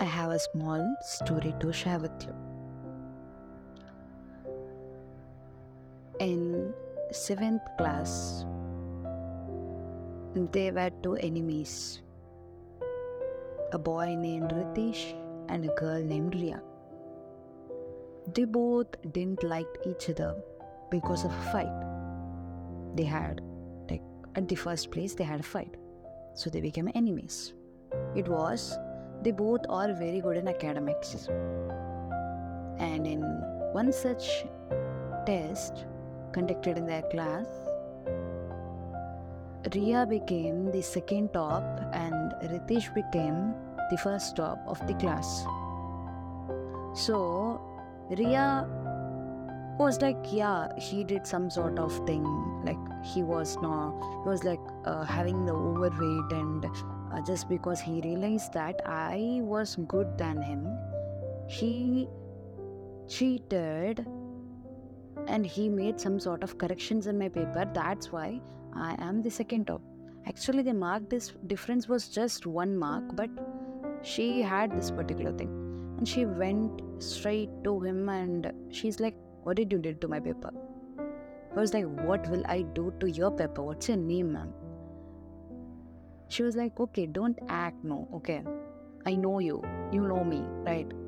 I have a small story to share with you. In seventh class, there were two enemies a boy named Ritesh and a girl named Ria. They both didn't like each other because of a fight. They had, like, at the first place, they had a fight. So they became enemies. It was, they both are very good in academics. And in one such test conducted in their class, Ria became the second top and Ritesh became the first top of the class. So Ria was like, yeah, he did some sort of thing. Like he was not, he was like uh, having the overweight, and uh, just because he realized that I was good than him, he cheated and he made some sort of corrections in my paper. That's why I am the second top. Actually, the mark this difference was just one mark, but she had this particular thing, and she went straight to him and she's like, "What did you do to my paper?" I was like, "What will I do to your paper? What's your name, ma'am?" She was like, "Okay, don't act no. Okay, I know you. You know me, right?"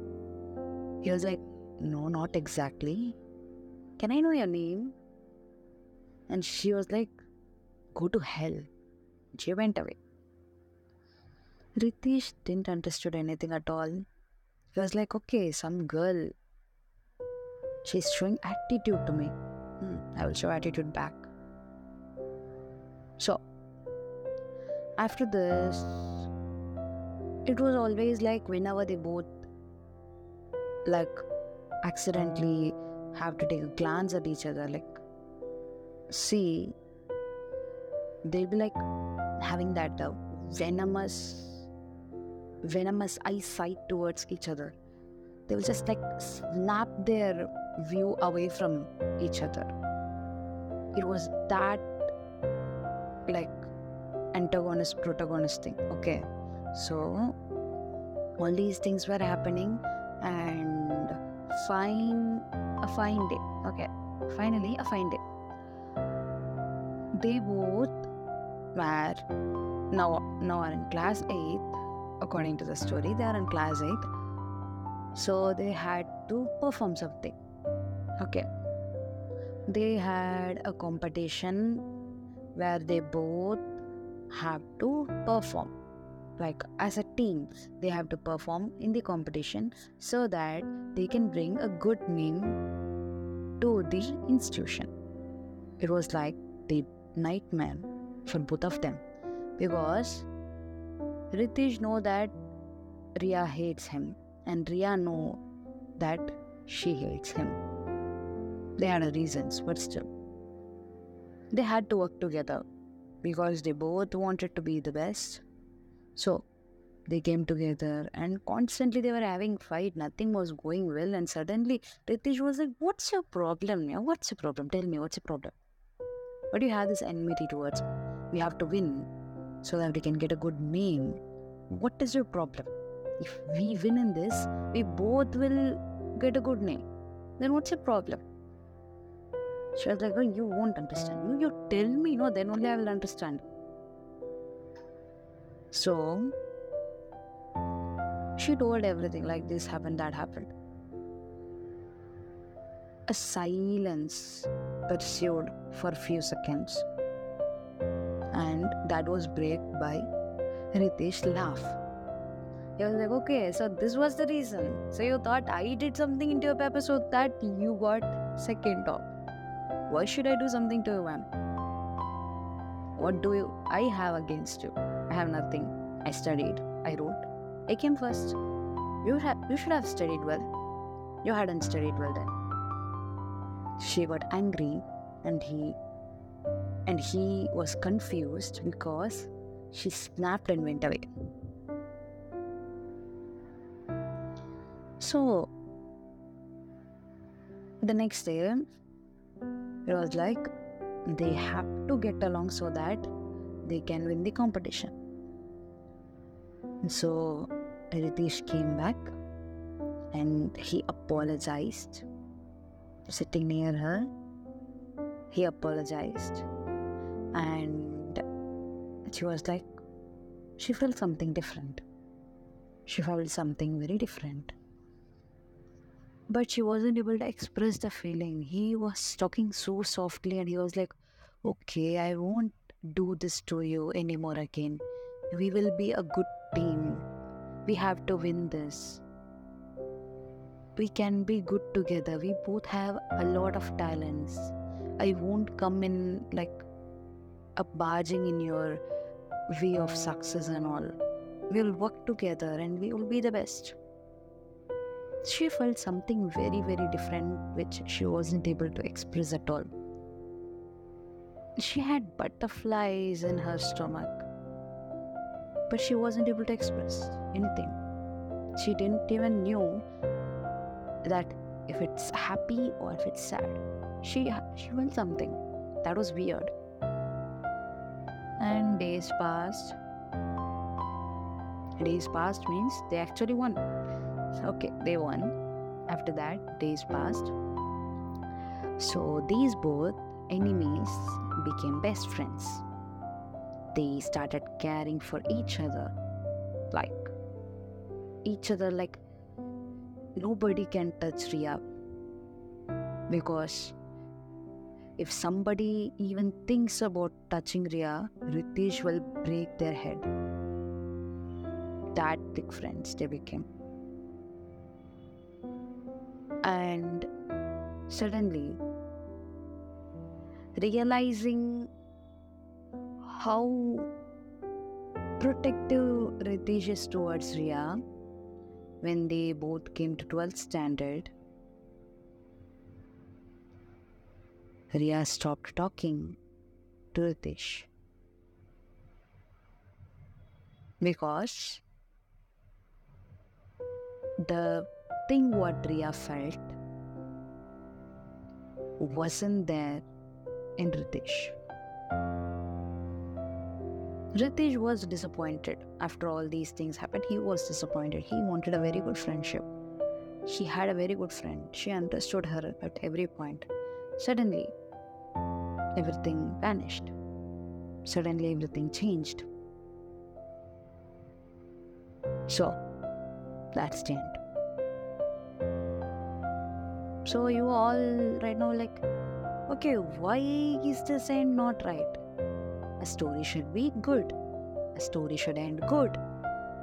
He was like, "No, not exactly. Can I know your name?" And she was like, Go to hell. She went away. Ritesh didn't understood anything at all. He was like, okay, some girl. She's showing attitude to me. Hmm, I will show attitude back. So, after this, it was always like whenever they both like accidentally have to take a glance at each other, like see they'll be like having that uh, venomous venomous eyesight towards each other. They will just like snap their view away from each other. It was that like antagonist protagonist thing okay? So all these things were happening and fine a fine day okay? Finally a fine day. They both were now now are in class 8 according to the story they are in class 8 so they had to perform something okay? They had a competition where they both have to perform like as a team they have to perform in the competition so that they can bring a good name to the institution it was like the nightmare for both of them because Ritesh know that Ria hates him and Ria know that she hates him. They had reasons, but still. They had to work together because they both wanted to be the best. So they came together and constantly they were having fight. Nothing was going well, and suddenly Ritesh was like, What's your problem? Yeah? What's your problem? Tell me what's your problem? But you have this enmity towards. We have to win so that we can get a good name. What is your problem? If we win in this, we both will get a good name. Then what's your problem? She was like, oh, you won't understand. You, you tell me, no, then only I will understand. So she told everything like this happened, that happened. A silence pursued for a few seconds, and that was break by Ritesh laugh. He was like, okay, so this was the reason. So you thought I did something into your paper so that you got second top. Why should I do something to you, ma'am? What do you, I have against you? I have nothing. I studied. I wrote. I came first. You, ha- you should have studied well. You hadn't studied well then. She got angry and he and he was confused because she snapped and went away. So the next day it was like they have to get along so that they can win the competition. So Ritesh came back and he apologized. Sitting near her, he apologized. And she was like, she felt something different. She felt something very different. But she wasn't able to express the feeling. He was talking so softly and he was like, okay, I won't do this to you anymore again. We will be a good team. We have to win this. We can be good together. We both have a lot of talents. I won't come in like a barging in your way of success and all. We'll work together and we will be the best. She felt something very, very different which she wasn't able to express at all. She had butterflies in her stomach, but she wasn't able to express anything. She didn't even knew that if it's happy or if it's sad. She she felt something that was weird. And days passed. Days passed means they actually won. Okay, they won. After that, days passed. So these both enemies became best friends. They started caring for each other like each other like nobody can touch Ria because if somebody even thinks about touching Ria, Ritesh will break their head. That big friends they became. And suddenly, realizing how protective Ritesh is towards Ria when they both came to 12th standard, Ria stopped talking to Ritesh. Because the thing what Ria felt wasn't there in Ritesh. Ritesh was disappointed after all these things happened. He was disappointed. He wanted a very good friendship. He had a very good friend. She understood her at every point. Suddenly, everything vanished. Suddenly, everything changed. So, that's the end. So, you all right now, like, okay, why is this end not right? A story should be good. A story should end good.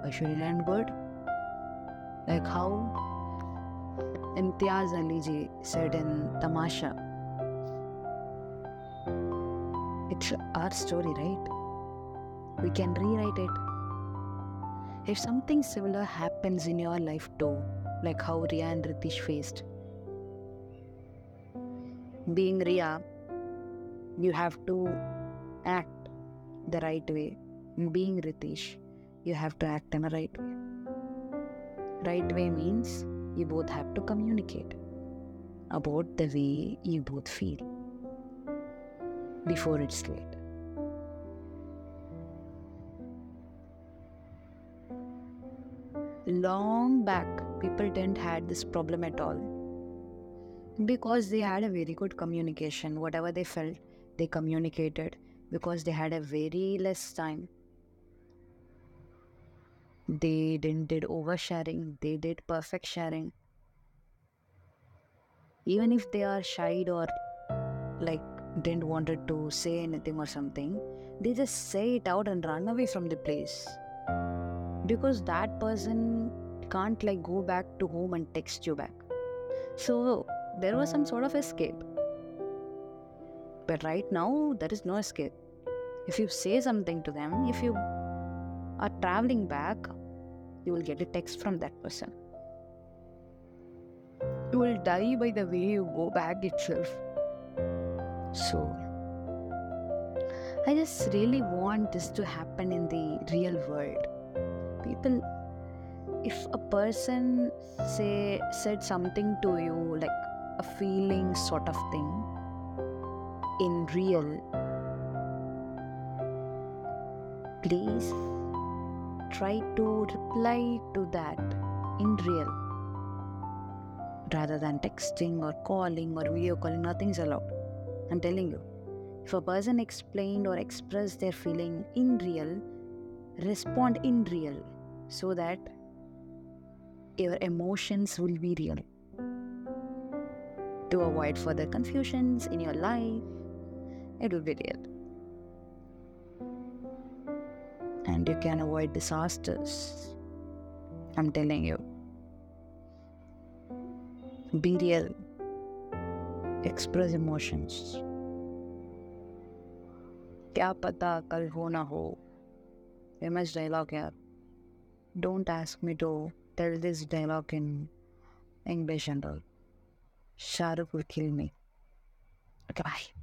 Why should it end good? Like how Imtiaz Ali ji said in Tamasha. It's our story, right? We can rewrite it. If something similar happens in your life too, like how Ria and Ritesh faced, being Ria, you have to act the right way. Being Ritesh, you have to act in a right way. Right way means you both have to communicate about the way you both feel before it's late. Long back, people didn't had this problem at all because they had a very good communication. Whatever they felt, they communicated because they had a very less time. They didn't did oversharing, they did perfect sharing. Even if they are shied or like didn't wanted to say anything or something, they just say it out and run away from the place. Because that person can't like go back to home and text you back. So there was some sort of escape. But right now, there is no escape. If you say something to them, if you are traveling back, you will get a text from that person. You will die by the way you go back itself. So, I just really want this to happen in the real world. People, if a person say said something to you like a feeling sort of thing in real please try to reply to that in real rather than texting or calling or video calling. Nothing's allowed. I'm telling you. If a person explained or expressed their feeling in real, respond in real so that your emotions will be real To avoid further confusions in your life, it will be real. And you can avoid disasters. I'm telling you. Be real. Express emotions. क्या पता कल हो ना हो famous dialogue यार don't ask me to tell this dialogue in English and all. Shahrukh will kill me. Okay, bye.